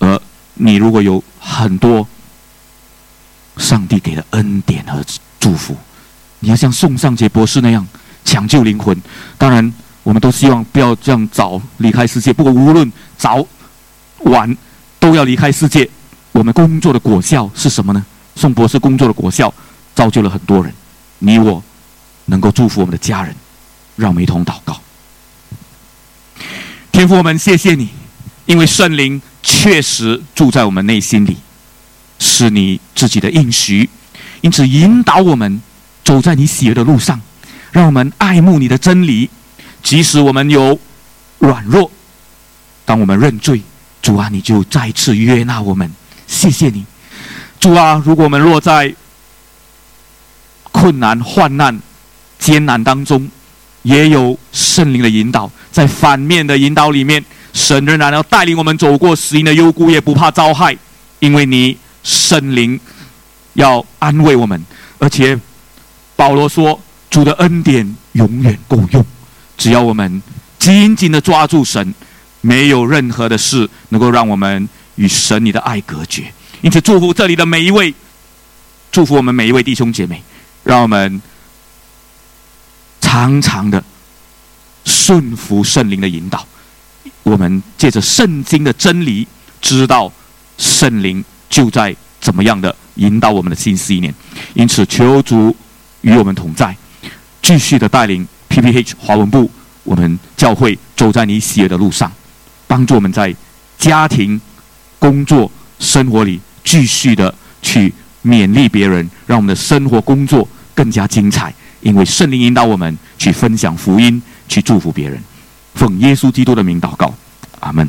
而你如果有很多上帝给的恩典和祝福，你要像宋尚杰博士那样抢救灵魂。当然，我们都希望不要这样早离开世界。不过，无论早晚，都要离开世界。我们工作的果效是什么呢？宋博士工作的果效，造就了很多人。你我能够祝福我们的家人，让我们一同祷告。天父，我们谢谢你。因为圣灵确实住在我们内心里，是你自己的应许，因此引导我们走在你喜悦的路上，让我们爱慕你的真理。即使我们有软弱，当我们认罪，主啊，你就再次约纳我们。谢谢你，主啊！如果我们落在困难、患难、艰难当中，也有圣灵的引导，在反面的引导里面。神仍然要带领我们走过死荫的幽谷，也不怕遭害，因为你圣灵要安慰我们。而且保罗说：“主的恩典永远够用，只要我们紧紧的抓住神，没有任何的事能够让我们与神你的爱隔绝。”因此，祝福这里的每一位，祝福我们每一位弟兄姐妹，让我们常常的顺服圣灵的引导。我们借着圣经的真理，知道圣灵就在怎么样的引导我们的新思念。因此，求主与我们同在，继续的带领 PPH 华文部，我们教会走在你喜悦的路上，帮助我们在家庭、工作、生活里继续的去勉励别人，让我们的生活、工作更加精彩。因为圣灵引导我们去分享福音，去祝福别人。奉耶稣基督的名祷告，阿门。